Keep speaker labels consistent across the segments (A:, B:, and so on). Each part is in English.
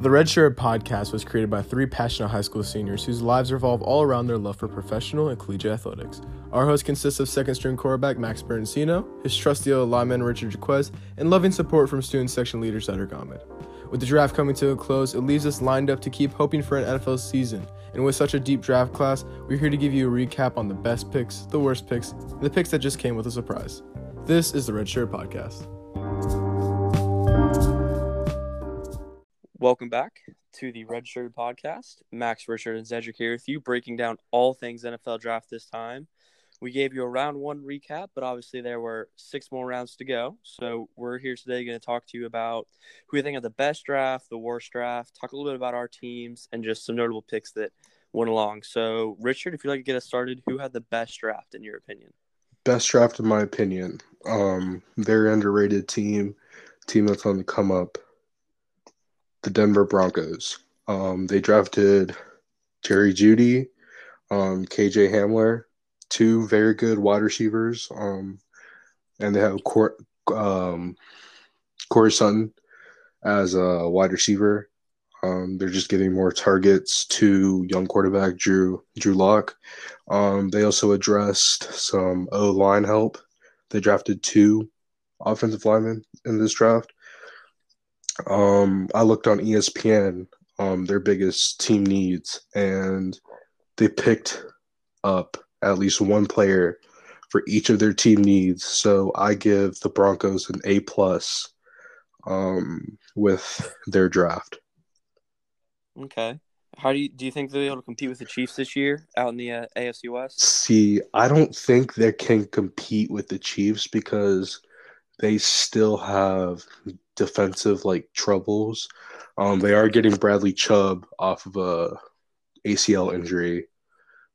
A: The Red Shirt podcast was created by three passionate high school seniors whose lives revolve all around their love for professional and collegiate athletics. Our host consists of second string quarterback Max Berensino, his trusty old lineman Richard Jaquez, and loving support from student section leader Cedric Ahmed. With the draft coming to a close, it leaves us lined up to keep hoping for an NFL season. And with such a deep draft class, we're here to give you a recap on the best picks, the worst picks, and the picks that just came with a surprise. This is the Red Shirt Podcast.
B: Welcome back to the Red Shirt Podcast. Max, Richard, and Cedric here with you, breaking down all things NFL draft this time. We gave you a round one recap, but obviously there were six more rounds to go. So we're here today going to talk to you about who we think of the best draft, the worst draft, talk a little bit about our teams, and just some notable picks that went along. So, Richard, if you'd like to get us started, who had the best draft in your opinion?
C: Best draft in my opinion. Um, very underrated team, team that's on the come up the Denver Broncos. Um, they drafted Jerry Jeudy, um, KJ Hamler, two very good wide receivers, um, and they have Cor- um, Corey Sutton as a wide receiver. Um, they're just giving more targets to young quarterback Drew Drew Lock. Um, they also addressed some O line help. They drafted two offensive linemen in this draft. Um, I looked on ESPN, um, their biggest team needs, and they picked up at least one player for each of their team needs. So I give the Broncos an A plus um, with their draft.
B: Okay. How do you do you think they'll be able to compete with the Chiefs this year out in the uh, AFC West?
C: See, I don't think they can compete with the Chiefs because they still have defensive like troubles. Um, they are getting Bradley Chubb off of a ACL injury.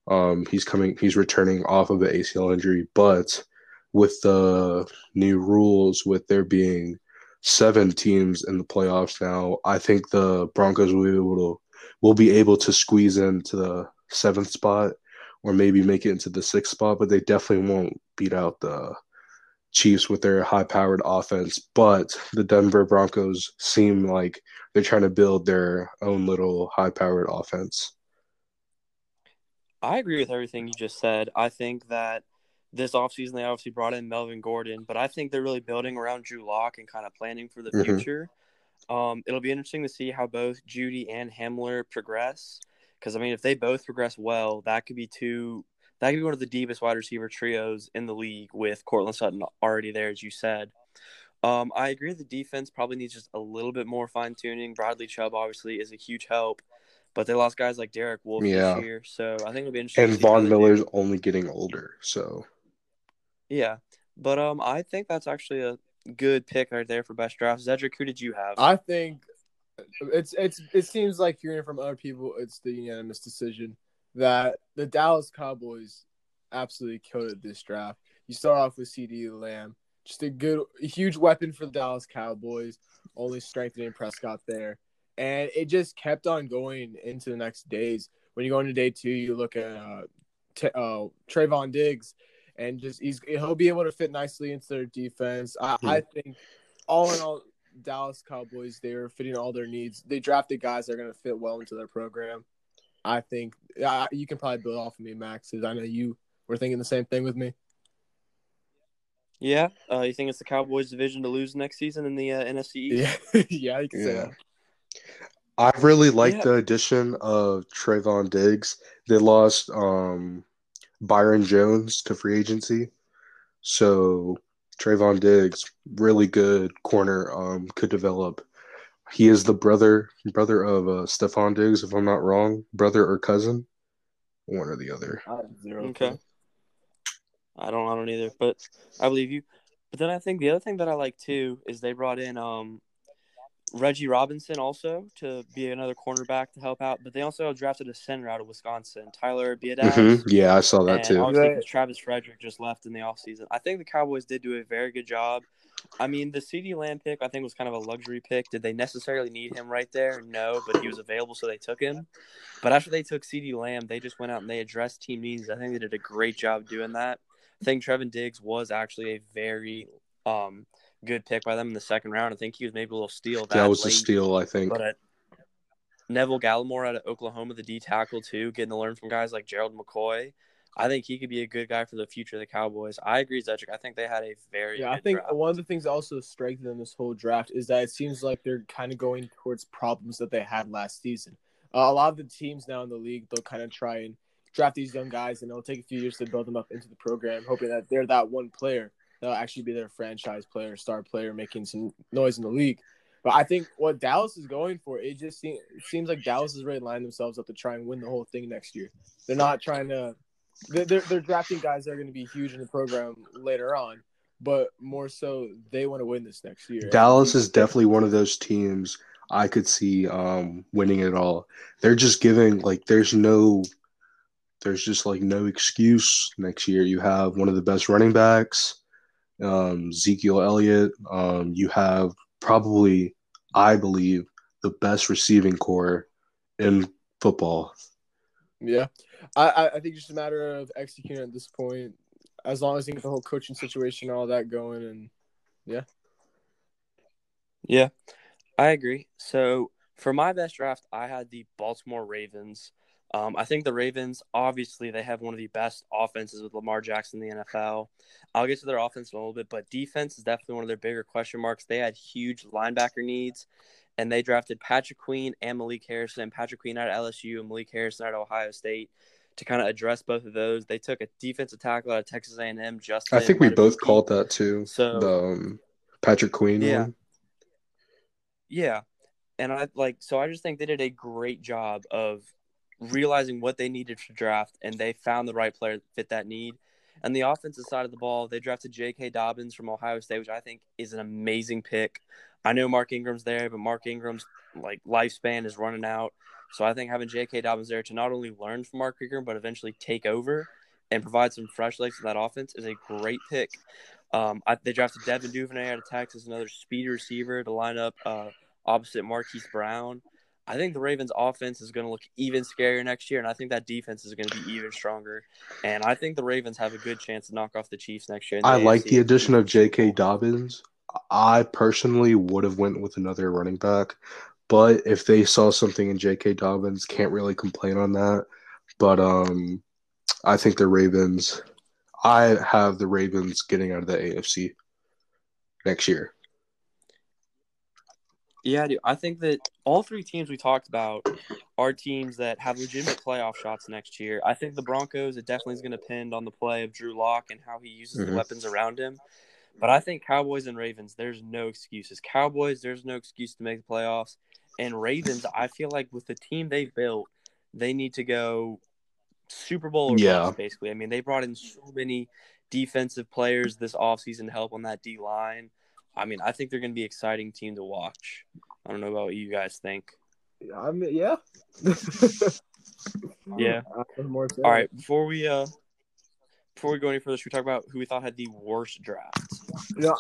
C: Um, he's coming. He's returning off of an ACL injury, but with the new rules, with there being seven teams in the playoffs now, I think the Broncos will be able to will be able to squeeze into the seventh spot or maybe make it into the sixth spot, but they definitely won't beat out the Chiefs with their high powered offense, but the Denver Broncos seem like they're trying to build their own little high powered offense.
B: I agree with everything you just said. I think that this offseason they obviously brought in Melvin Gordon, but I think they're really building around Drew Lock and kind of planning for the mm-hmm. future. Um, it'll be interesting to see how both Jeudy and Hamler progress. Because I mean, if they both progress well, that could be two that could be one of the deepest wide receiver trios in the league with Courtland Sutton already there, as you said. Um, I agree the defense probably needs just a little bit more fine tuning. Bradley Chubb obviously is a huge help, but they lost guys like Derek Wolfe yeah. this year, so I think it'll be interesting.
C: And Von Miller's do. only getting older, so
B: yeah. But um, I think that's actually a good pick right there for best draft. Cedric, who did you have?
A: I think it's it's it seems like hearing from other people, it's the unanimous decision that the Dallas Cowboys absolutely killed this draft. You start off with CeeDee Lamb, just a good, a huge weapon for the Dallas Cowboys, only strengthening Prescott there. And it just kept on going into the next days. When you go into day two, you look at uh, t- uh, Trevon Diggs, and just he's he'll be able to fit nicely into their defense. I, hmm. I think all in all, Dallas Cowboys they're fitting all their needs. They drafted guys that are going to fit well into their program. I think uh, you can probably build off of me, Max, because I know you were thinking the same thing with me.
B: Yeah, uh, you think it's the Cowboys' division to lose next season in the uh, NFC
A: East? Yeah, yeah, you can yeah. say that.
C: I really like yeah. the addition of Trevon Diggs. They lost um, Byron Jones to free agency, so Trevon Diggs, really good corner, um, could develop he is the brother brother of uh, Stefon Diggs, if I'm not wrong, brother or cousin, one or the other.
B: Okay. I don't I don't either, but I believe you. But then I think the other thing that I like too is they brought in um Reggie Robinson also to be another cornerback to help out, but they also drafted a center out of Wisconsin, Tyler Biadasz. Mm-hmm.
C: Yeah, I saw that too.
B: Obviously, Travis Frederick just left in the offseason. I think the Cowboys did do a very good job I mean, the CeeDee Lamb pick I think was kind of a luxury pick. Did they necessarily need him right there? No, but he was available, so they took him. But after they took CeeDee Lamb, they just went out and they addressed team needs. I think they did a great job doing that. I think Trevon Diggs was actually a very um, good pick by them in the second round. I think he was maybe a little steal.
C: That, that was late, a steal, I think.
B: But Neville Gallimore out of Oklahoma, the D tackle too, getting to learn from guys like Gerald McCoy. I think he could be a good guy for the future of the Cowboys. I agree, Cedric. I think they had a very
A: yeah. I think draft. one of the things also strengthened this whole draft is that it seems like they're kind of going towards problems that they had last season. Uh, a lot of the teams now in the league they'll kind of try and draft these young guys, and it'll take a few years to build them up into the program, hoping that they're that one player that'll actually be their franchise player, star player, making some noise in the league. But I think what Dallas is going for, it just seems, it seems like Dallas is really lining themselves up to try and win the whole thing next year. They're not trying to. They're, they're, they're drafting guys that are going to be huge in the program later on, but more so they want to win this next year.
C: Dallas is definitely one of those teams I could see um, winning it all. They're just giving like there's no there's just like no excuse next year. You have one of the best running backs, um, Ezekiel Elliott. Um, you have probably, I believe, the best receiving core in football.
A: Yeah, I I think it's just a matter of executing at this point. As long as you get the whole coaching situation, all that going, and yeah,
B: yeah, I agree. So for my best draft, I had the Baltimore Ravens. Um, I think the Ravens, obviously, they have one of the best offenses with Lamar Jackson in the NFL. I'll get to their offense in a little bit, but defense is definitely one of their bigger question marks. They had huge linebacker needs, and they drafted Patrick Queen and Malik Harrison. Patrick Queen out of LSU and Malik Harrison out of Ohio State to kind of address both of those. They took a defensive tackle out of Texas A&M. Just
C: I think we both called that too. So the um, Patrick Queen
B: yeah,
C: one.
B: Yeah, and I like so I just think they did a great job of realizing what they needed to draft, and they found the right player that fit that need. And the offensive side of the ball, they drafted J.K. Dobbins from Ohio State, which I think is an amazing pick. I know Mark Ingram's there, but Mark Ingram's like lifespan is running out. So I think having J.K. Dobbins there to not only learn from Mark Ingram, but eventually take over and provide some fresh legs to that offense is a great pick. Um, I, they drafted Devin Duvernay out of Texas, another speed receiver to line up uh, opposite Marquise Brown. I think the Ravens offense is going to look even scarier next year, and I think that defense is going to be even stronger. And I think the Ravens have a good chance to knock off the Chiefs next year.
C: I like the addition of J.K. Dobbins. I personally would have went with another running back, but if they saw something in J.K. Dobbins, can't really complain on that. But um, I think the Ravens. I have the Ravens getting out of the AFC next year.
B: Yeah, dude. I think that all three teams we talked about are teams that have legitimate playoff shots next year. I think the Broncos, it definitely is going to depend on the play of Drew Lock and how he uses mm-hmm. the weapons around him. But I think Cowboys and Ravens, there's no excuses. Cowboys, there's no excuse to make the playoffs. And Ravens, I feel like with the team they've built, they need to go Super Bowl or yeah. Bust, basically. I mean, they brought in so many defensive players this offseason to help on that D line. I mean, I think they're going to be exciting team to watch. I don't know about what you guys think.
A: I mean, yeah.
B: yeah. All right, before we uh before we go any further, should we talk about who we thought had the worst draft?
A: Yeah,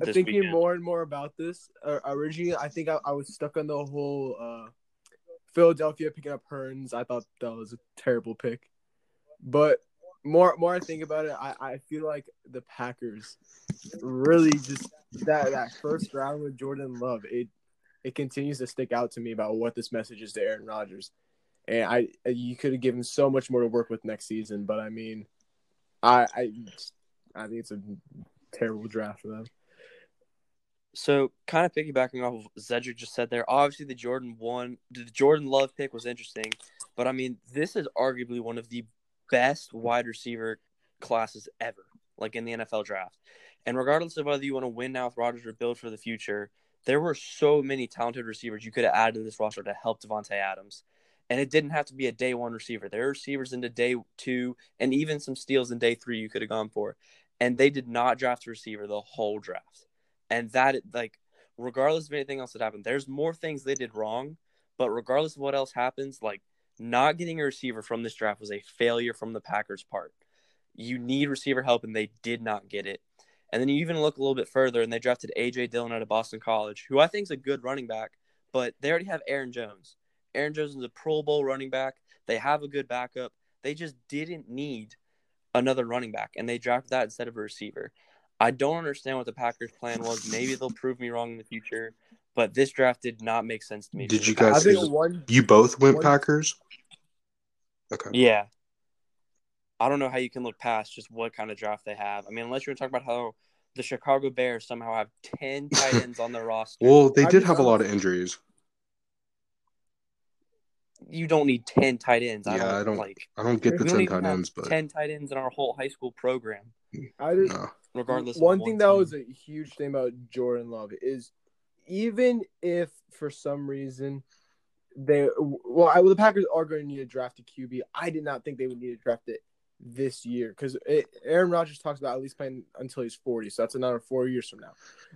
A: I'm thinking weekend? more and more about this. Uh, originally, I think I, I, was stuck on the whole uh, Philadelphia picking up Hurts. I thought that was a terrible pick, but more more I think about it, I, I feel like the Packers really just that that first round with Jordan Love, it it continues to stick out to me about what this message is to Aaron Rodgers. And I you could have given so much more to work with next season, but I mean I I I think it's a terrible draft for them.
B: So, kind of piggybacking off of Cedric just said there, obviously the Jordan one, the Jordan Love pick was interesting, but I mean, this is arguably one of the best wide receiver classes ever, like in the NFL draft. And regardless of whether you want to win now with Rodgers or build for the future, there were so many talented receivers you could have added to this roster to help Davante Adams. And it didn't have to be a day one receiver. There are receivers into day two and even some steals in day three you could have gone for. And they did not draft a receiver the whole draft. And that, like, regardless of anything else that happened, there's more things they did wrong. But regardless of what else happens, like, not getting a receiver from this draft was a failure from the Packers' part. You need receiver help, and they did not get it. And then you even look a little bit further, and they drafted A.J. Dillon out of Boston College, who I think is a good running back, but they already have Aaron Jones. Aaron Jones is a Pro Bowl running back. They have a good backup. They just didn't need another running back, and they drafted that instead of a receiver. I don't understand what the Packers' plan was. Maybe they'll prove me wrong in the future, But this draft did not make sense to me.
C: Did you guys
A: I
C: see
A: think
B: Packers.
C: the-
A: one.
C: You both went
A: One-
C: Packers. Okay.
B: Yeah. I don't know how you can look past just what kind of draft they have. I mean, unless you want to talk about how the Chicago Bears somehow have 10 tight ends on their roster.
C: Well, they did have a lot of injuries.
B: You don't need 10 tight ends. I
C: Yeah,
B: don't,
C: I don't-
B: like
C: I don't get the ten tight ends, but
B: 10 tight ends in our whole high school program,
A: I just
C: no.
B: regardless
A: one
B: of
A: thing that was a huge thing about Jordan Love is even if for some reason they well, I, well the Packers are going to need to draft a QB. I did not think they would need to draft it this year because Aaron Rodgers talks about at least playing until he's forty, so that's another four years from now.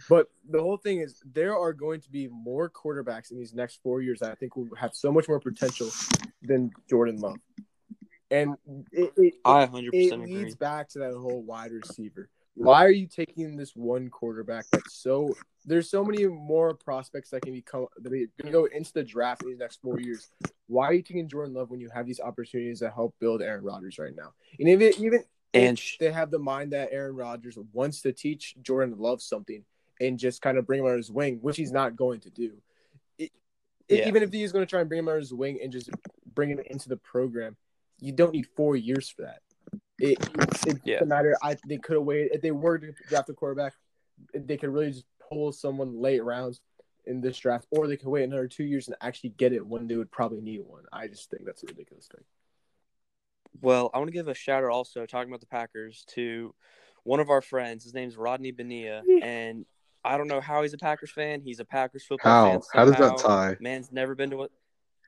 A: But the whole thing is there are going to be more quarterbacks in these next four years that I think will have so much more potential than Jordan Love, and it, it,
B: I 100%
A: it
B: agree.
A: leads back to that whole wide receiver. Why are you taking this one quarterback that's so there's so many more prospects that can become that are gonna go into the draft in these next four years. Why are you taking Jordan Love when you have these opportunities to help build Aaron Rodgers right now? And even even
B: And
A: if
B: sh-
A: they have the mind that Aaron Rodgers wants to teach Jordan Love something and just kind of bring him under his wing, which he's not going to do. It,
B: Yeah.
A: Even if he's going to try and bring him under his wing and just bring him into the program, you don't need four years for that. It, it
B: Yeah.
A: doesn't matter. I they could have waited if they were to draft a quarterback. They could really just pull someone late rounds in this draft, or they could wait another two years and actually get it when they would probably need one. I just think that's a ridiculous thing.
B: Well, I want to give a shout out also, talking about the Packers, to one of our friends. His name's Rodney Benia. And I don't know how he's a Packers fan. He's a Packers football
C: How?
B: fan.
C: How does that tie?
B: Man's never been to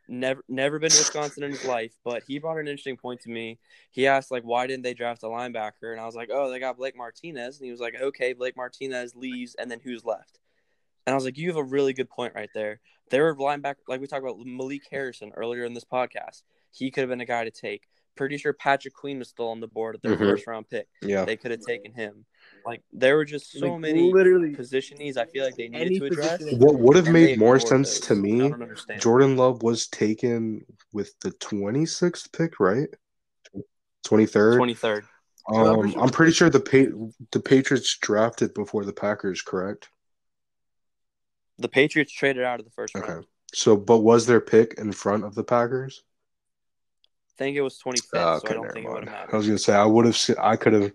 B: never never been to Wisconsin in his life, but he brought an interesting point to me. He asked like why didn't they draft a linebacker? And I was like, "Oh, they got Blake Martinez." And he was like, "Okay, Blake Martinez leaves and then who's left?" And I was like, "You have a really good point right there. There were linebacker like we talked about Malik Harrison earlier in this podcast. He could have been a guy to take. Pretty sure Patrick Queen was still on the board at their
C: Mhm.
B: first round pick.
C: Yeah.
B: They could have taken him. Like there were just so
A: Like,
B: many
A: literally
B: position needs I feel like they needed to address.
A: position-
C: What would have made more sense
B: those.
C: to me? Jordan Love was taken with the 26th pick, right? 23rd.
B: Twenty third.
A: I'm
C: Um,
A: pretty sure-
C: I'm pretty sure the pa- the Patriots drafted before the Packers, correct?
B: The Patriots traded out of the first
C: Okay.
B: round.
C: So, but was their pick in front of the Packers?
B: I think it was 25th,
C: Ah,
B: so I don't
C: never
B: think it would
C: mind.
B: have
C: I was gonna say I would have, se- I could have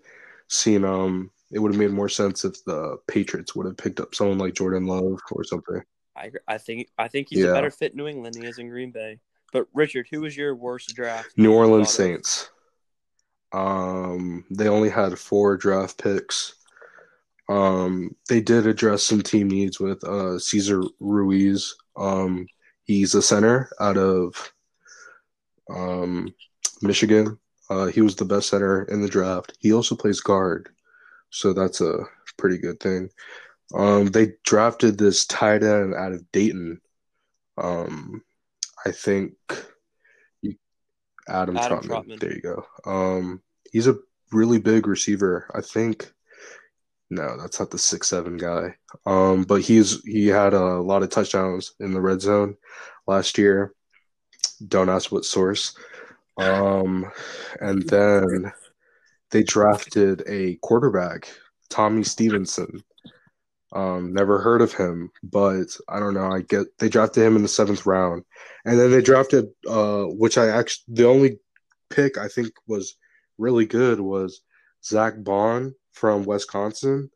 C: seen. Um, it would have made more sense if the Patriots would have picked up someone like Jordan Love or something.
B: I. I think I think he's
C: Yeah.
B: a better fit in New England than he is in Green Bay. But Richard, who was your worst draft?
C: New Orleans
B: of?
C: Saints. Um, they only had four draft picks. Um, they did address some team needs with uh Cesar Ruiz. Um, he's a center out of um Michigan. Uh, he was the best center in the draft. He also plays guard, so that's a pretty good thing. Um, they drafted this tight end out of Dayton. Um, I think you, Adam,
B: Adam
C: Trautman.
B: Trautman.
C: There you go. Um, he's a really big receiver. I think. No, that's not the six seven guy. Um, but he's he had a lot of touchdowns in the red zone last year. Don't ask what source. Um, and then they drafted a quarterback, Tommy Stevenson. Um, never heard of him, but I don't know. I get they drafted him in the seventh round, and then they drafted, uh, which I actually the only pick I think was really good was Zack Baun from Wisconsin,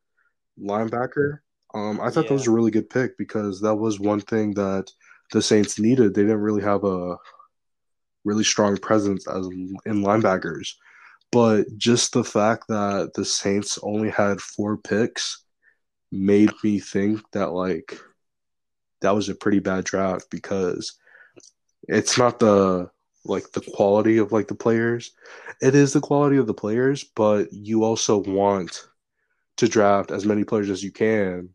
C: linebacker. Um, I thought that was a really good pick because that was one thing that the Saints needed. They didn't really have a really strong presence as in linebackers. But just the fact that the Saints only had four picks made me think that like that was a pretty bad draft because it's not the like the quality of like the players. It is the quality of the players, but you also want to draft as many players as you can.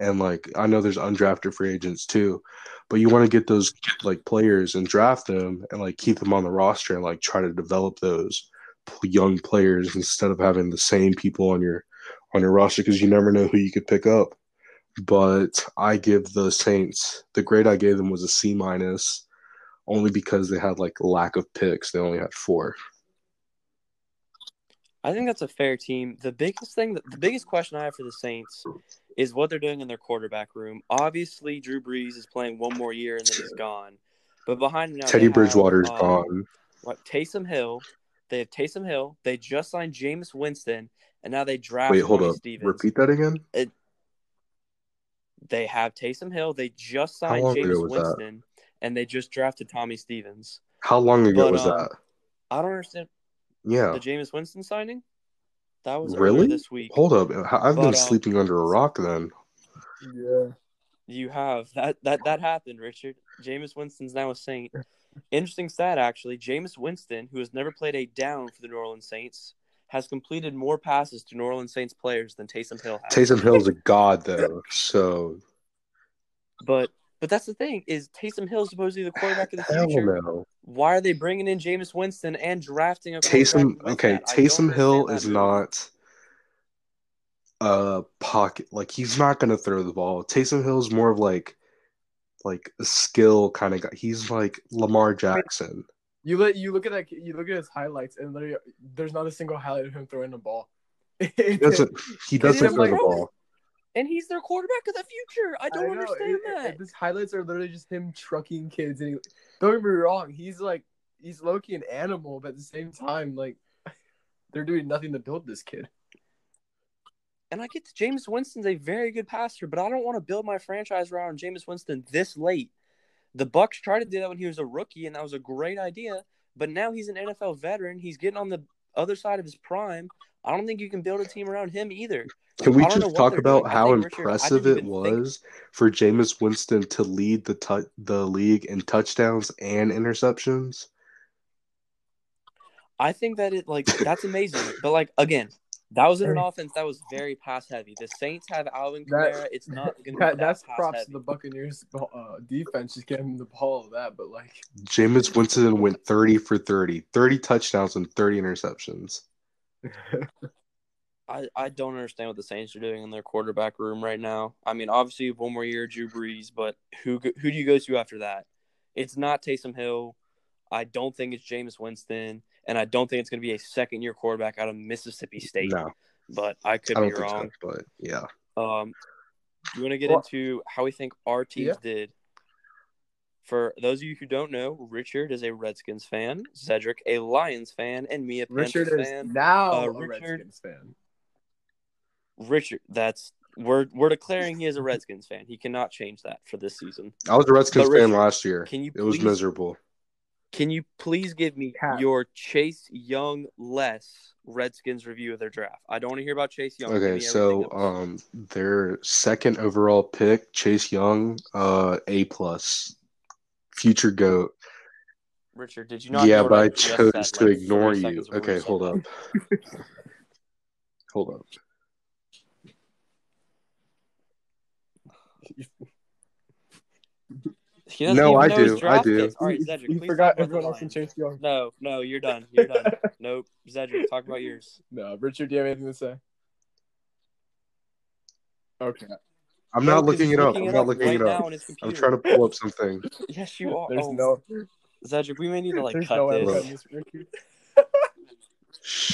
C: And like I know there's undrafted free agents too, but you want to get those like players and draft them and like keep them on the roster and like try to develop those young players instead of having the same people on your on your roster because you never know who you could pick up. But I give the Saints the grade I gave them was a C minus, only because they had like lack of picks. They only had four.
B: I think that's a fair team. The biggest thing, the biggest question I have for the Saints is what they're doing in their quarterback room. Obviously, Drew Brees is playing one more year and then he's gone. But behind him now,
C: Teddy
B: they
C: Bridgewater's
B: have, um,
C: gone.
B: What Taysom Hill? They have Taysom Hill. They just signed Jameis Winston, and now they draft
C: Wait, hold
B: Tommy
C: up.
B: Stevens.
C: Repeat that again.
B: They have Taysom Hill. They just signed Jameis
C: was that?
B: Winston, and they just drafted Tommy Stevens.
C: How long ago
B: But,
C: was
B: um,
C: that?
B: I don't understand
C: Yeah.
B: the Jameis Winston signing. That was
C: Really?
B: this week.
C: Hold up. I've
B: But,
C: been
B: um,
C: sleeping under a rock then.
A: Yeah.
B: You have that that that happened, Richard. Jameis Winston's now a Saint. Interesting stat, actually. Jameis Winston, who has never played a down for the New Orleans Saints, has completed more passes to New Orleans Saints players than Taysom Hill has.
C: Taysom Hill's a god though. So
B: But but that's the thing is Taysom Hill is supposedly the quarterback of the
C: hell
B: future.
C: no.
B: Why are they bringing in Jameis Winston and drafting a quarterback
C: Taysom okay,
B: that?
C: Taysom Hill is
B: that move.
C: not a pocket like he's not gonna throw the ball. Taysom Hill is more of like like a skill kind of guy. He's like Lamar Jackson.
A: You let you look at that. You look at his highlights, and there's not a single highlight of him throwing the ball.
C: He doesn't he doesn't throw
B: like,
C: the
B: oh,
C: ball.
B: And he's their quarterback of the future. I don't
A: know,
B: understand
A: it-
B: that.
A: it- His highlights are literally just him trucking kids, and he, don't get me wrong, he's like he's Loki an animal, but at the same time, like they're doing nothing to build this kid.
B: And I get that Jameis Winston's a very good passer, but I don't want to build my franchise around Jameis Winston this late. The Bucks tried to do that when he was a rookie, and that was a great idea. But now he's an NFL veteran. He's getting on the other side of his prime. I don't think you can build a team around him either.
C: Can we
B: I don't know
C: just talk about
B: doing.
C: How
B: think, Richard,
C: impressive it
B: even think-
C: was for Jameis Winston to lead the tou the league in touchdowns and interceptions?
B: I think that it like that's amazing. but like again, that was in an offense that was very pass heavy. The Saints have Alvin
A: That-
B: Kamara. It's not going to be
A: That,
B: that
A: that's
B: pass
A: props
B: heavy.
A: to the Buccaneers uh, defense, just getting the ball of that. But like,
C: Jameis Winston went 30 for 30, 30 touchdowns and 30 interceptions.
B: I, I don't understand what the Saints are doing in their quarterback room right now. I mean, obviously one more year, Drew Brees, but who who do you go to after that? It's not Taysom Hill. I don't think it's Jameis Winston, and I don't think it's going to be a second year quarterback out of Mississippi State.
C: No,
B: But I could
C: I
B: be
C: don't think
B: wrong.
C: so, but yeah.
B: Um, you want to get
A: Well-
B: into how we think our teams
A: Yeah.
B: did? For those of you who don't know, Richard is a Redskins fan, Cedric a Lions fan, and me a Panthers
A: Richard is
B: fan.
A: now
B: Uh,
A: a
B: Richard-
A: Redskins fan.
B: Richard, that's we're we're declaring he is a Redskins fan. He cannot change that for this season.
C: I was a Redskins
B: But
C: fan last year.
B: Can you
C: It was miserable.
B: Can you please give me
A: Cap.
B: your Chase Young less Redskins review of their draft? I don't want to hear about Chase Young.
C: Okay, so
B: else.
C: um their second overall pick, Chase Young, uh A plus. Future GOAT.
B: Richard, did you not?
C: Yeah, but I chose
B: said,
C: to
B: like,
C: ignore you. Okay,
B: said
C: hold up. hold up.
B: He
C: No,
B: even
C: I
B: know his
C: do, I do.
B: picks. All right,
A: You- you forgot everyone else in Chase Young.
B: No, no, you're done. You're done. nope, Cedric, talk about yours.
A: No, Richard, do you have anything to say? Okay.
C: I'm
B: No,
C: not
B: 'cause
C: looking it up.
B: looking
C: I'm
B: it
C: not
B: up
C: looking it up. I'm trying to pull up something.
B: Yes, you are.
A: There's
B: oh,
A: no.
B: Cedric, we may need to like
A: there's
B: cut
A: no
B: this.
A: way Richard.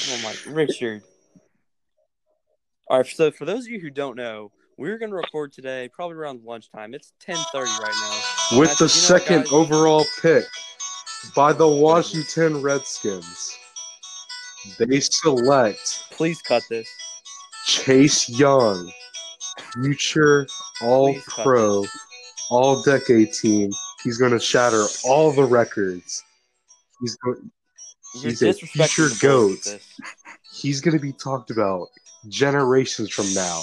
B: Oh my, Richard. All right, so for those of you who don't know, we're going to record today probably around lunchtime. It's 10:30 right now.
C: With the
B: you know
C: second
B: guys?
C: overall pick by the Washington Redskins, they select
B: Please cut this.
C: Chase Young, future All
B: Please
C: Pro. All Decade team. He's going to shatter all the records. He's going.
B: You're
C: He's a future goat. He's going to be talked about generations from now.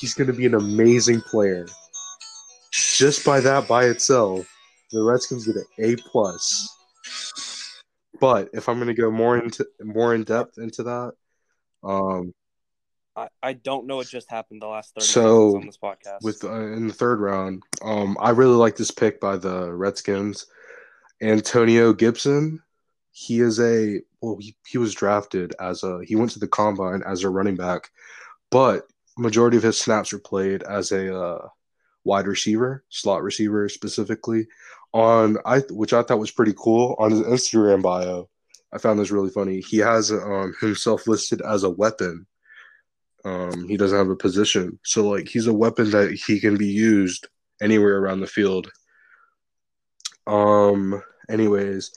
C: He's going to be an amazing player. Just by that by itself, the Redskins get an A plus. But if I'm going to go more into more in depth into that, um,
B: I, I don't know what just happened the last 30
C: So,
B: seconds on this podcast.
C: with uh, in the third round, um, I really like this pick by the Redskins. Antonio Gibson, he is a well, he, he was drafted as a he went to the combine as a running back, but majority of his snaps were played as a uh, wide receiver, slot receiver specifically. On I which I thought was pretty cool on his Instagram bio. I found this really funny. He has um, himself listed as a weapon. Um, he doesn't have a position, so like he's a weapon that he can be used anywhere around the field. Um. Anyways,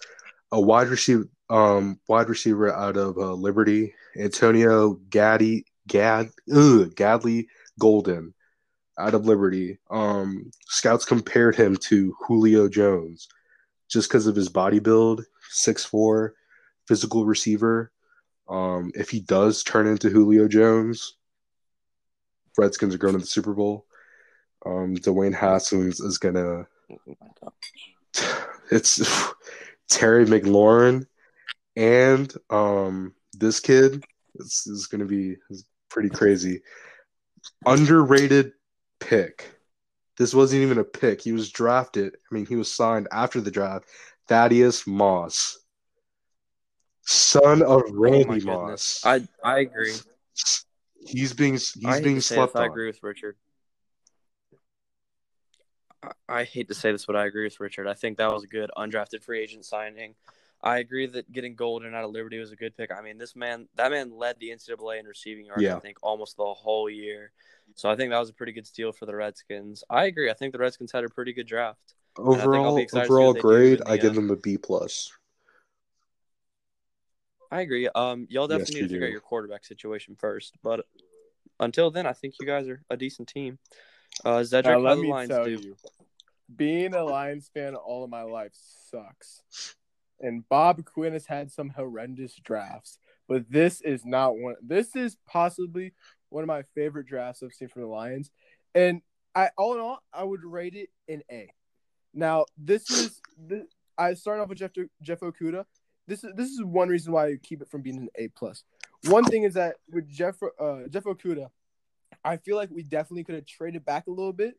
C: a wide receiver, um, wide receiver out of uh, Liberty, Antonio Gaddy, Gad, ugh, Gadley Golden, out of Liberty. Um, scouts compared him to Julio Jones, just because of his body build, six four, physical receiver. Um, if he does turn into Julio Jones, Redskins are going to the Super Bowl. Um, Dwayne Haskins is gonna. It's Terry McLaurin and um, this kid. This is gonna be pretty crazy. Underrated pick. This wasn't even a pick. He was drafted. I mean, he was signed after the draft. Thaddeus Moss, son of oh Randy
B: Oh
C: Moss.
B: I I agree.
C: He's being he's
B: I
C: being slept
B: this, I agree with Richard. I, I hate to say this, but I agree with Richard. I think that was a good undrafted free agent signing. I agree that getting Golden out of Liberty was a good pick. I mean, this man, that man led the NCAA in receiving yards.
C: Yeah.
B: I think almost the whole year. So I think that was a pretty good steal for the Redskins. I agree. I think the Redskins had a pretty good draft.
C: Overall,
B: be excited to see
C: overall
B: what they do
C: grade, I give them a B plus.
B: I agree. Um, y'all definitely
C: you
B: need to figure
C: do.
B: out your quarterback situation first. But until then, I think you guys are a decent team. Uh, Cedric,
A: Now,
B: how
A: let
B: the
A: me
B: Lions
A: tell
B: do?
A: you, being a Lions fan all of my life sucks. And Bob Quinn has had some horrendous drafts, but this is not one. This is possibly one of my favorite drafts I've seen from the Lions. And I, all in all, I would rate it an A. Now, this is this, I started off with Jeff Jeff Okudah. This is this is one reason why I keep it from being an A plus. One thing is that with Jeff uh, Jeff Okudah, I feel like we definitely could have traded back a little bit,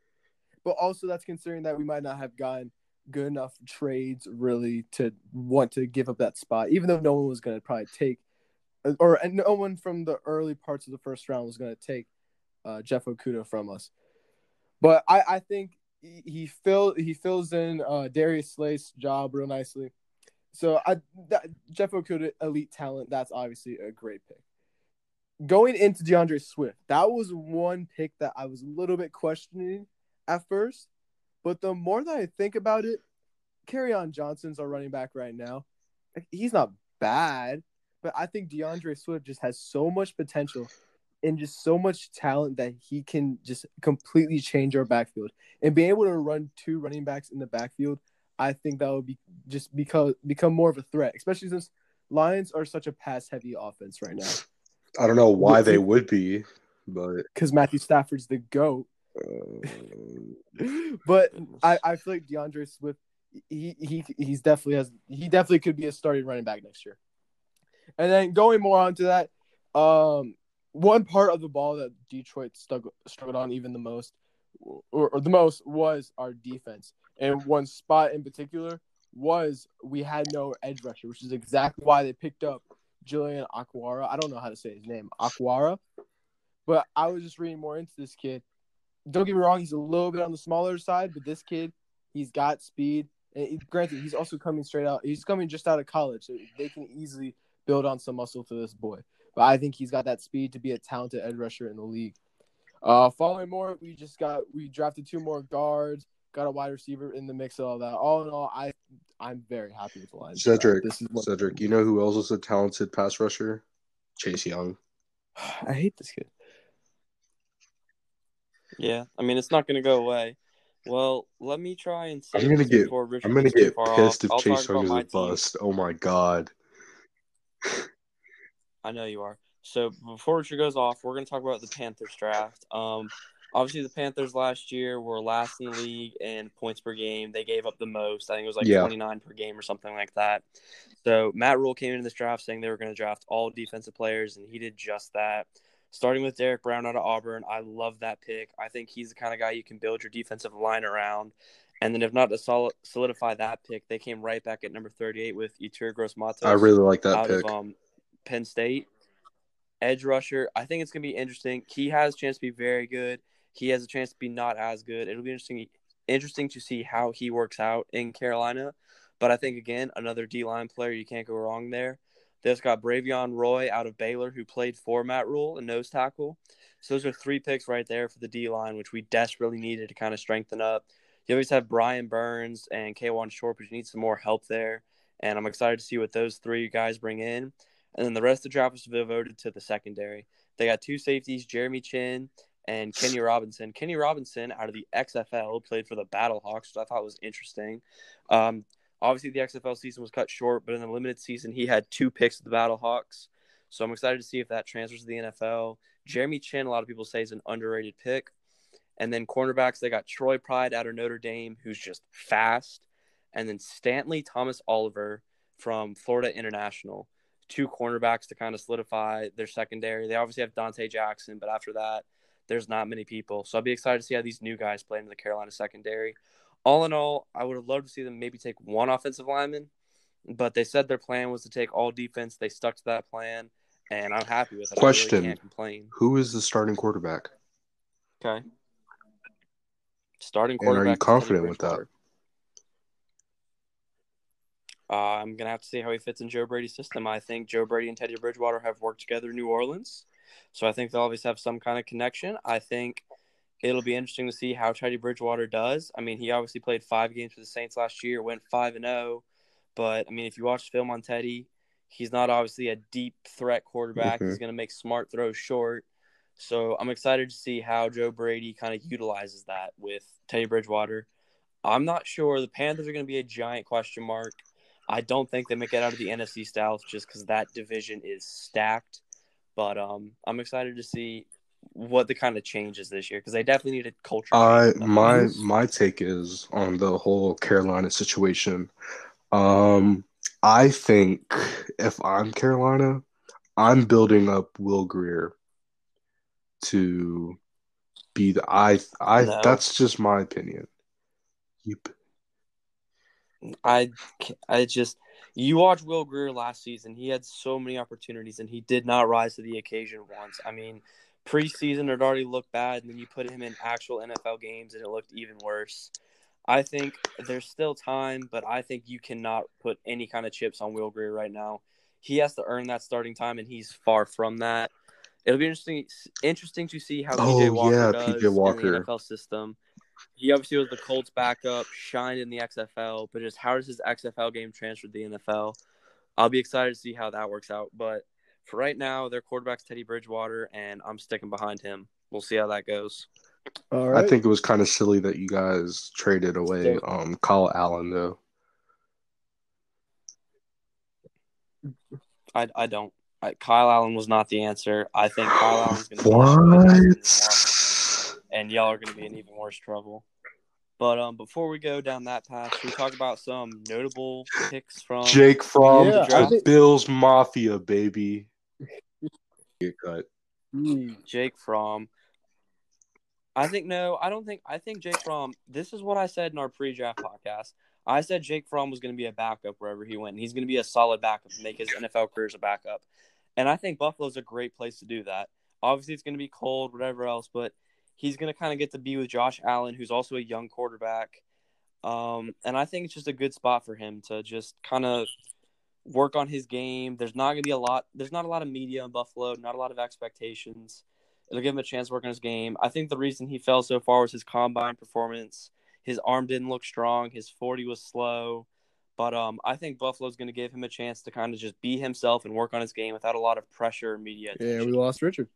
A: but also that's considering that we might not have gotten good enough trades really to want to give up that spot, even though no one was going to probably take, or and no one from the early parts of the first round was going to take uh, Jeff Okudah from us. But I, I think he, fill he fills in uh, Darius Slate's job real nicely. So I that, Jeff Okudah, elite talent. That's obviously a great pick going into DeAndre Swift, that was one pick that I was a little bit questioning at first. But the more that I think about it, Kerryon Johnson's our running back right now. He's not bad, but I think DeAndre Swift just has so much potential and just so much talent that he can just completely change our backfield. And being able to run two running backs in the backfield, I think that would be just because become more of a threat, especially since Lions are such a pass heavy offense right now.
C: I don't know why
A: Would
C: they would be, but
A: because Matthew Stafford's the GOAT.
C: uh,
A: but I, I feel like DeAndre Swift, he he he's definitely has he definitely could be a starting running back next year. And then going more on to that, um, one part of the ball that Detroit struggled struggled on even the most, or, or the most, was our defense. And one spot in particular was we had no edge rusher, which is exactly why they picked up Julian Okwara. I don't know how to say his name, Okwara. But I was just reading more into this kid. Don't get me wrong, he's a little bit on the smaller side, but this kid, he's got speed. And granted, he's also coming straight out. He's coming just out of college, so they can easily build on some muscle to this boy. But I think he's got that speed to be a talented edge rusher in the league. Uh, following more, we just got we drafted two more guards, got a wide receiver in the mix of all that. All in all, I I'm very happy with the Lions. draft.
C: Cedric,
A: this is what-
C: Cedric, you know who else is a talented pass rusher? Chase Young.
A: I hate this kid.
B: Yeah, I mean it's not going to go away. Well, let me try and say
C: I'm gonna get- I'm gonna get pissed
B: off.
C: if
B: I'll
C: Chase
B: talk
C: Young is
B: my
C: a
B: team.
C: bust. Oh my god.
B: I know you are. So before Richard goes off, we're going to talk about the Panthers draft. Um, obviously the Panthers last year were last in the league in points per game. They gave up the most. I think it was like
C: Yeah.
B: 29 per game or something like that. So Matt Rhule came into this draft saying they were going to draft all defensive players, and he did just that. Starting with Derrick Brown out of Auburn, I love that pick. I think he's the kind of guy you can build your defensive line around. And then if not to sol- solidify that pick, they came right back at number 38 with Yetur Gross Matos
C: I really like that
B: out
C: pick.
B: of um, Penn State. Edge rusher. I think it's gonna be interesting. He has a chance to be very good. He has a chance to be not as good. It'll be interesting interesting to see how he works out in Carolina. But I think again, another D line player, you can't go wrong there. They also got Bravion Roy out of Baylor, who played for Matt Rhule and nose tackle. So those are three picks right there for the D line, which we desperately needed to kind of strengthen up. You always have Brian Burns and Kawann Short, but you need some more help there. And I'm excited to see what those three guys bring in. And then the rest of the draft was devoted to the secondary. They got two safeties, Jeremy Chinn and Kenny Robinson. Kenny Robinson out of the XFL played for the Battlehawks, which I thought was interesting. Um, obviously, the XFL season was cut short, but in the limited season, he had two picks at the Battlehawks. So I'm excited to see if that transfers to the NFL. Jeremy Chinn, a lot of people say, is an underrated pick. And then cornerbacks, they got Troy Pride out of Notre Dame, who's just fast. And then Stanley Thomas Oliver from Florida International. Two cornerbacks to kind of solidify their secondary. They obviously have Donte Jackson, but after that, there's not many people. So I'll be excited to see how these new guys play in the Carolina secondary. All in all, I would have loved to see them maybe take one offensive lineman, but they said their plan was to take all defense. They stuck to that plan, and I'm happy with it.
C: Question:
B: really can't complain.
C: Who is the starting quarterback?
B: Okay. Starting quarterback.
C: And are you confident with that?
B: Uh, I'm gonna have to see how he fits in Joe Brady's system. I think Joe Brady and Teddy Bridgewater have worked together in New Orleans, so I think they'll always have some kind of connection. I think it'll be interesting to see how Teddy Bridgewater does. I mean, he obviously played five games for the Saints last year, went five and zero, but I mean, if you watch film on Teddy, he's not obviously a deep threat quarterback.
C: Mhm.
B: He's gonna make smart throws short. So I'm excited to see how Joe Brady kind of utilizes that with Teddy Bridgewater. I'm not sure. The Panthers are going to be a giant question mark. I don't think they make it out of the NFC South just because that division is stacked. But um, I'm excited to see what the kind of changes this year because they definitely need a culture.
C: I
B: change.
C: my my take is on the whole Carolina situation. Um, I think if I'm Carolina, I'm building up Will Grier to be the I I
B: No.
C: that's just my opinion. Yep.
B: I I just you watch Will Grier last season. He had so many opportunities and he did not rise to the occasion once. I mean, preseason it already looked bad, and then you put him in actual NFL games and it looked even worse. I think there's still time, but I think you cannot put any kind of chips on Will Grier right now. He has to earn that starting time, and he's far from that. It'll be interesting interesting to see how
C: Oh,
B: PJ Walker
C: yeah,
B: does
C: PJ Walker.
B: in the NFL system. He obviously was the Colts backup, shined in the XFL, but just how does his XFL game transfer to the NFL? I'll be excited to see how that works out. But for right now, their quarterback's Teddy Bridgewater, and I'm sticking behind him. We'll see how that goes.
A: All right.
C: I think it was kind of silly that you guys traded away um Kyle Allen though.
B: I, I don't. I, Kyle Allen was not the answer. I think Kyle Allen's going to
C: What?
B: And y'all are going to be in even worse trouble. But um, before we go down that path, should we talk about some notable picks from
C: Jake Fromm,
A: Yeah,
C: the
A: think-
C: Bills Mafia, baby. Get cut.
A: Mm,
B: Jake Fromm? I think no, I don't think. I think Jake Fromm. This is what I said in our pre-draft podcast. I said Jake Fromm was going to be a backup wherever he went. He's going to be a solid backup make his NFL career as a backup. And I think Buffalo's a great place to do that. Obviously, it's going to be cold, whatever else, but he's going to kind of get to be with Josh Allen, who's also a young quarterback. Um, and I think it's just a good spot for him to just kind of work on his game. There's not going to be a lot. There's not a lot of media in Buffalo. Not a lot of expectations. It'll give him a chance to work on his game. I think the reason he fell so far was his combine performance. His arm didn't look strong. His 40 was slow. But um, I think Buffalo's going to give him a chance to kind of just be himself and work on his game without a lot of pressure or media
A: Yeah, we lost Richard.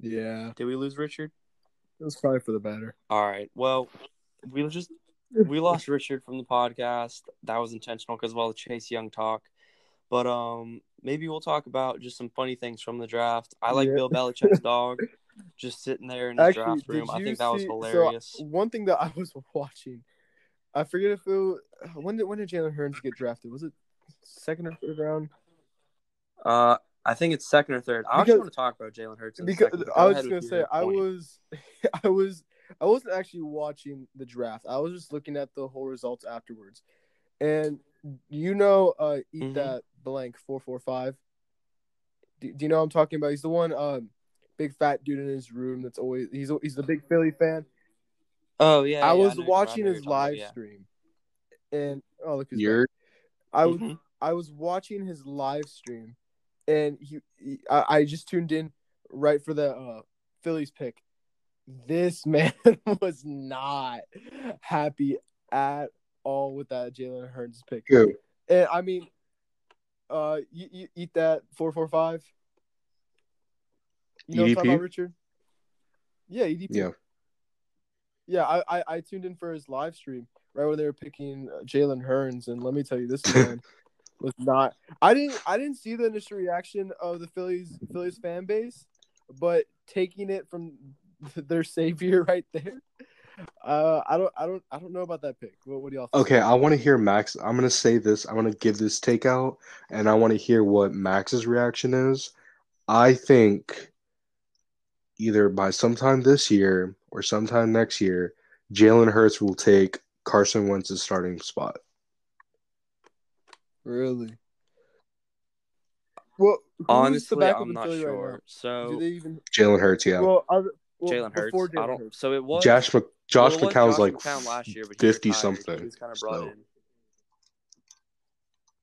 A: Yeah,
B: Did we lose Richard?
A: it was probably for the better.
B: All right. Well, we just we lost Richard from the podcast. That was intentional because of all the Chase Young talk. But um, maybe we'll talk about just some funny things from the draft. I like
A: Yeah.
B: Bill Belichick's dog, just sitting there in his
A: Actually,
B: draft room. I
A: you
B: think that was
A: see- so,
B: hilarious.
A: one thing that I was watching, I forget if it was, when did when did Jalen Hurts get drafted? Was it second or third round?
B: Uh, I think it's second or third. I actually want to talk about Jalen Hurts.
A: Because
B: second, but
A: I was just gonna say I
B: point.
A: was, I was, I wasn't actually watching the draft. I was just looking at the whole results afterwards, and you know, uh, eat
B: Mhm.
A: that blank four four five. Do, do you know what I'm talking about? He's the one, um, big fat dude in his room. That's always he's he's the big Philly fan.
B: Oh yeah,
A: I
B: yeah,
A: was
B: know-
A: watching his
B: you're about,
A: live
B: yeah.
A: stream, and oh look, who's
C: You're
A: back. I was
B: Mhm.
A: I was watching his live stream, and he, he I, I just tuned in right for the uh, Phillies pick. This man was not happy at all with that Jalen Hurts pick. And I mean, uh, you, you eat that four four five. You know what I'm talking
C: EDP?
A: about, Richard? Yeah, EDP.
C: Yeah.
A: Yeah, I, I, I tuned in for his live stream right when they were picking uh, Jalen Hurts, and let me tell you, this man was not. I didn't I didn't see the initial reaction of the Phillies Phillies fan base, but taking it from their savior right there, uh, I don't I don't I don't know about that pick. What, what do y'all? Think?
C: Okay, I want to hear Max. I'm gonna say this. I'm gonna give this takeout, and I want to hear what Max's reaction is. I think either by sometime this year or sometime next year, Jalen Hurts will take Carson Wentz's starting spot.
A: Really? Well, who's the
B: Honestly,
A: backup
B: I'm not
A: Philly right
B: sure.
A: now?
B: So
A: Do they even?
C: Jalen Hurts, yeah.
A: Well, other, well
B: Jalen Hurts.
A: before
B: I don't.
A: Hurts.
B: So it was
C: Josh Mc, Josh
B: well,
C: McCown's like
B: McCown last year, but
C: fifty
B: retired.
C: something.
B: He was kind of brought
C: so-
B: in.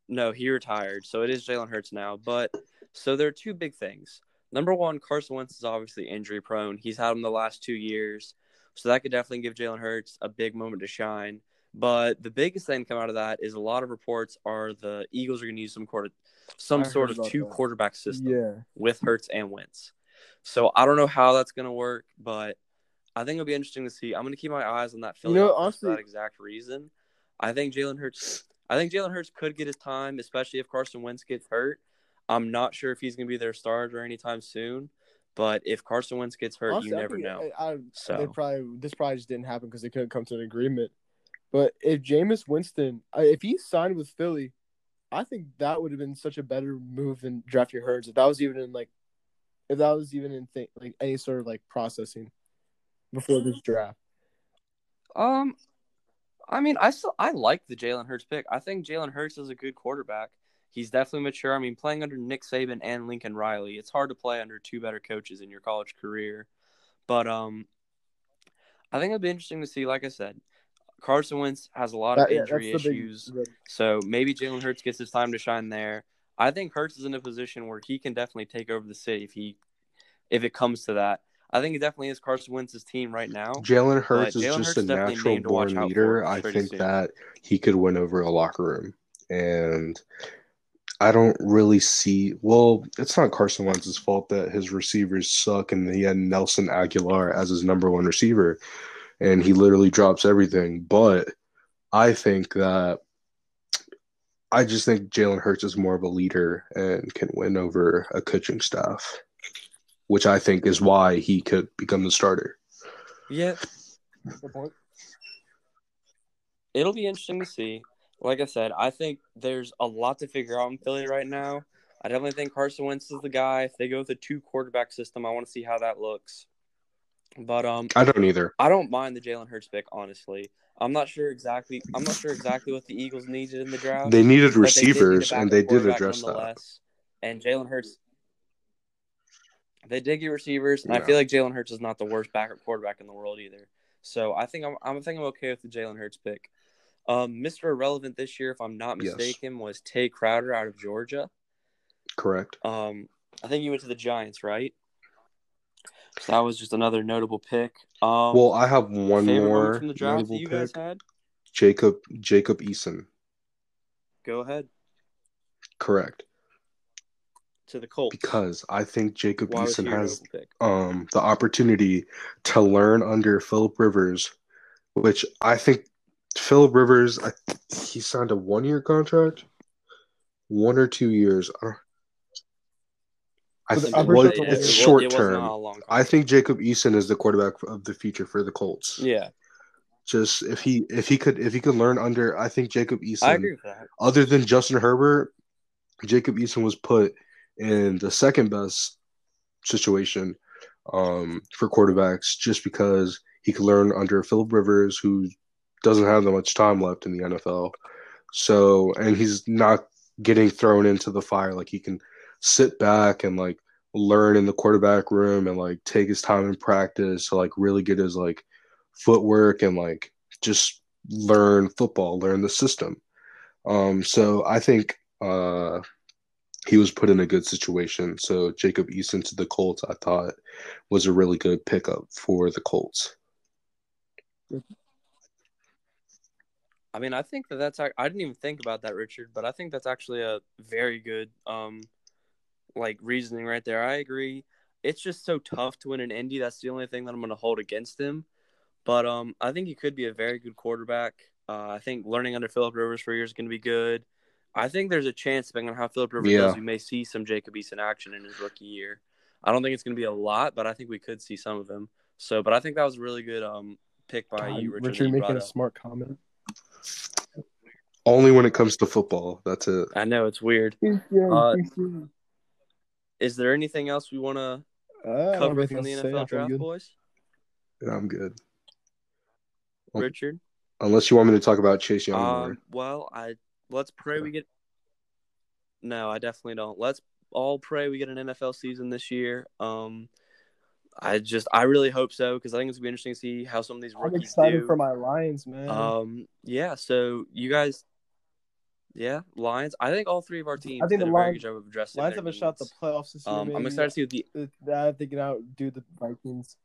B: No, he retired, so it is Jalen Hurts now. But so there are two big things. Number one, Carson Wentz is obviously injury prone. He's had him the last two years, so that could definitely give Jalen Hurts a big moment to shine. But the biggest thing to come out of that is a lot of reports are the Eagles are going to use some quarter, some
A: I
B: sort of two
A: that.
B: quarterback system
A: Yeah.
B: with Hurts and Wentz. So I don't know how that's going to work, but I think it'll be interesting to see. I'm going to keep my eyes on that Philly
A: know, honestly-
B: for that exact reason. I think Jalen Hurts. I think Jalen Hurts could get his time, especially if Carson Wentz gets hurt. I'm not sure if he's going to be their starter anytime soon, but if Carson Wentz gets hurt,
A: Honestly,
B: you never
A: think
B: know.
A: I, I,
B: So-
A: they probably this probably just didn't happen because they couldn't come to an agreement. But if Jameis Winston, if he signed with Philly, I think that would have been such a better move than drafting Hurts. If that was even in like, if that was even in th- like any sort of like processing before this draft.
B: Um, I mean, I still I like the Jalen Hurts pick. I think Jalen Hurts is a good quarterback. He's definitely mature. I mean, playing under Nick Saban and Lincoln Riley, it's hard to play under two better coaches in your college career. But um, I think it'd be interesting to see. Like I said, Carson Wentz has a lot of
A: That- yeah,
B: injury
A: that's the big-
B: issues, so maybe Jalen Hurts gets his time to shine there. I think Hurts is in a position where he can definitely take over the city if he, if it comes to that. I think it definitely is Carson Wentz's team right now.
C: Jalen Hurts is
B: Jalen
C: just
B: Hurts
C: a
B: is definitely a
C: natural
B: name to watch
C: born leader. I think
B: soon.
C: that he could win over a locker room. And I don't really see well, it's not Carson Wentz's fault that his receivers suck and he had Nelson Agholor as his number one receiver and he literally drops everything. But I think that I just think Jalen Hurts is more of a leader and can win over a coaching staff, which I think is why he could become the starter.
B: Yeah,
A: Good point.
B: it'll be interesting to see. Like I said, I think there's a lot to figure out in Philly right now. I definitely think Carson Wentz is the guy. If they go with a two quarterback system, I want to see how that looks. But um,
C: I don't either.
B: I don't mind the Jalen Hurts pick. Honestly, I'm not sure exactly. I'm not sure exactly what the Eagles needed in the draft.
C: They needed
B: but they need
C: receivers, and they did address that.
B: And Jalen Hurts, they did get receivers, and I feel like Jalen Hurts is not the worst backup quarterback in the world either. So I think I'm, I'm think I'm okay with the Jalen Hurts pick. Um, Mr. Irrelevant this year, if I'm not
C: Yes.
B: mistaken, was Tae Crowder out of Georgia.
C: Correct.
B: Um, I think he went to the Giants, right? So that was just another notable pick. Um,
C: Well, I have one more
B: from the draft that you
C: pick.
B: guys had.
C: Jacob Jacob Eason.
B: Go ahead
C: Correct.
B: to the Colts.
C: Because I think Jacob
B: Why
C: Eason has um the opportunity to learn under Philip Rivers, which I think Philip Rivers I, he signed a one year contract, one or two years. I, don't, I
A: But
C: think
A: I'm
C: well,
A: pretty
C: it's
A: it was-
C: short
B: it
C: term. I think Jacob Eason is the quarterback of the future for the Colts.
B: Yeah,
C: Just if he if he could if he could learn under, I think Jacob Eason.
B: I agree with that.
C: other than Justin Herbert, Jacob Eason was put in the second best situation um, for quarterbacks just because he could learn under Philip Rivers, who doesn't have that much time left in the NFL. So, and he's not getting thrown into the fire. Like he can sit back and like learn in the quarterback room and like take his time in practice to like really get his like footwork and like just learn football, learn the system. Um, so I think uh, he was put in a good situation. So Jacob Eason to the Colts, I thought, was a really good pickup for the Colts.
B: I mean, I think that that's I didn't even think about that, Richard, but I think that's actually a very good um like reasoning right there. I agree. It's just so tough to win an Indy. That's the only thing that I'm going to hold against him. But um, I think he could be a very good quarterback. Uh, I think learning under Philip Rivers for a year is going to be good. I think there's a chance, depending on how Philip Rivers yeah. does, we may see some Jacob Eason action in his rookie year. I don't think it's going to be a lot, but I think we could see some of him. So, but I think that was a really good um pick by God, you, Richard.
A: Richard making a smart comment.
C: Only when it comes to football. That's it.
B: I know it's weird. Uh, is there anything else we want to uh, cover from the NFL draft, boys?
C: Yeah, I'm good.
B: Richard,
C: unless you want me to talk about Chase Young.
B: Um, well, I let's pray we get. No, I definitely don't. Let's all pray we get an NFL season this year. Um, I just I really hope so because I think it's gonna be interesting to see how some of these rookies I'm
A: excited
B: do.
A: for my Lions, man.
B: Um, yeah. So you guys, yeah, Lions. I think all three of our teams
A: I think
B: did
A: the
B: a
A: Lions,
B: very good job of addressing.
A: Lions have a shot the playoffs this year.
B: Um, I'm excited to see the.
A: I think it outdo the Vikings.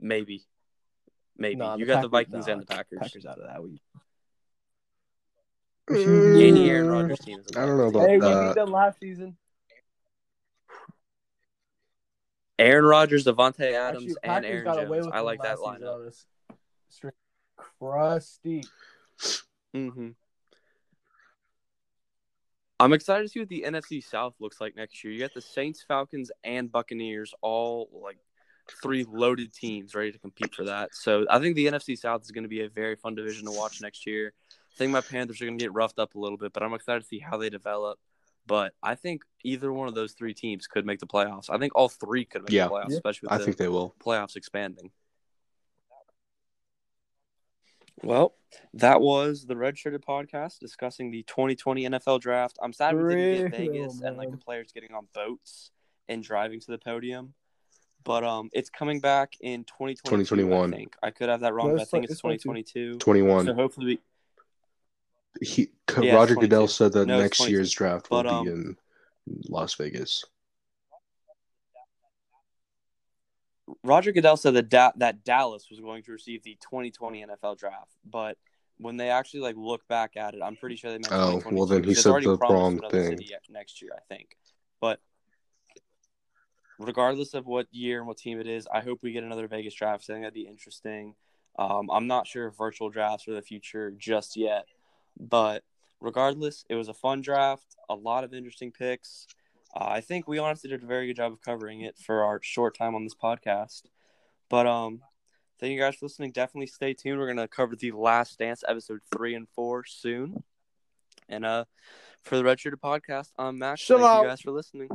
B: Maybe, maybe nah, you got Packers, the Vikings nah, and the Packers.
A: Packers out of that. We...
B: Mm, Aaron Rodgers team.
C: I don't know about
A: hey,
C: that.
A: Hey, we beat them last season.
B: Aaron Rodgers, Davante Adams, Actually, and Aaron Jones. I like that lineup.
A: Straight crusty.
B: Mm-hmm. I'm excited to see what the NFC South looks like next year. You got the Saints, Falcons, and Buccaneers, all like three loaded teams ready to compete for that. So I think the NFC South is going to be a very fun division to watch next year. I think my Panthers are going to get roughed up a little bit, but I'm excited to see how they develop. But I think either one of those three teams could make the playoffs. I think all three could make yeah. the playoffs, yeah. especially with
C: I
B: the
C: think they will.
B: playoffs expanding. Well, that was the Red Shirted podcast discussing the 2020 NFL draft. I'm sad we didn't get Vegas and like the players getting on boats and driving to the podium. But um, it's coming back in 2021. I think I could have that wrong, no, but I think it's, it's 2022.
C: 21.
B: So hopefully, we,
C: he yeah, Roger Goodell said that no, next year's draft will but, um, be in Las Vegas.
B: Roger Goodell said that da- that Dallas was going to receive the 2020 NFL draft, but when they actually like look back at it, I'm pretty sure they meant.
C: Oh well, then he said the wrong thing.
B: Next year, I think, but regardless of what year and what team it is, I hope we get another Vegas draft. I think that'd be interesting. Um, I'm not sure if virtual drafts are the future just yet, but regardless, it was a fun draft, a lot of interesting picks. Uh, I think we honestly did a very good job of covering it for our short time on this podcast. But um, thank you guys for listening. Definitely stay tuned. We're gonna cover the Last Dance episode three and four soon. And uh, for the Red Podcast, I'm Max.
A: Chill
B: thank you guys for listening.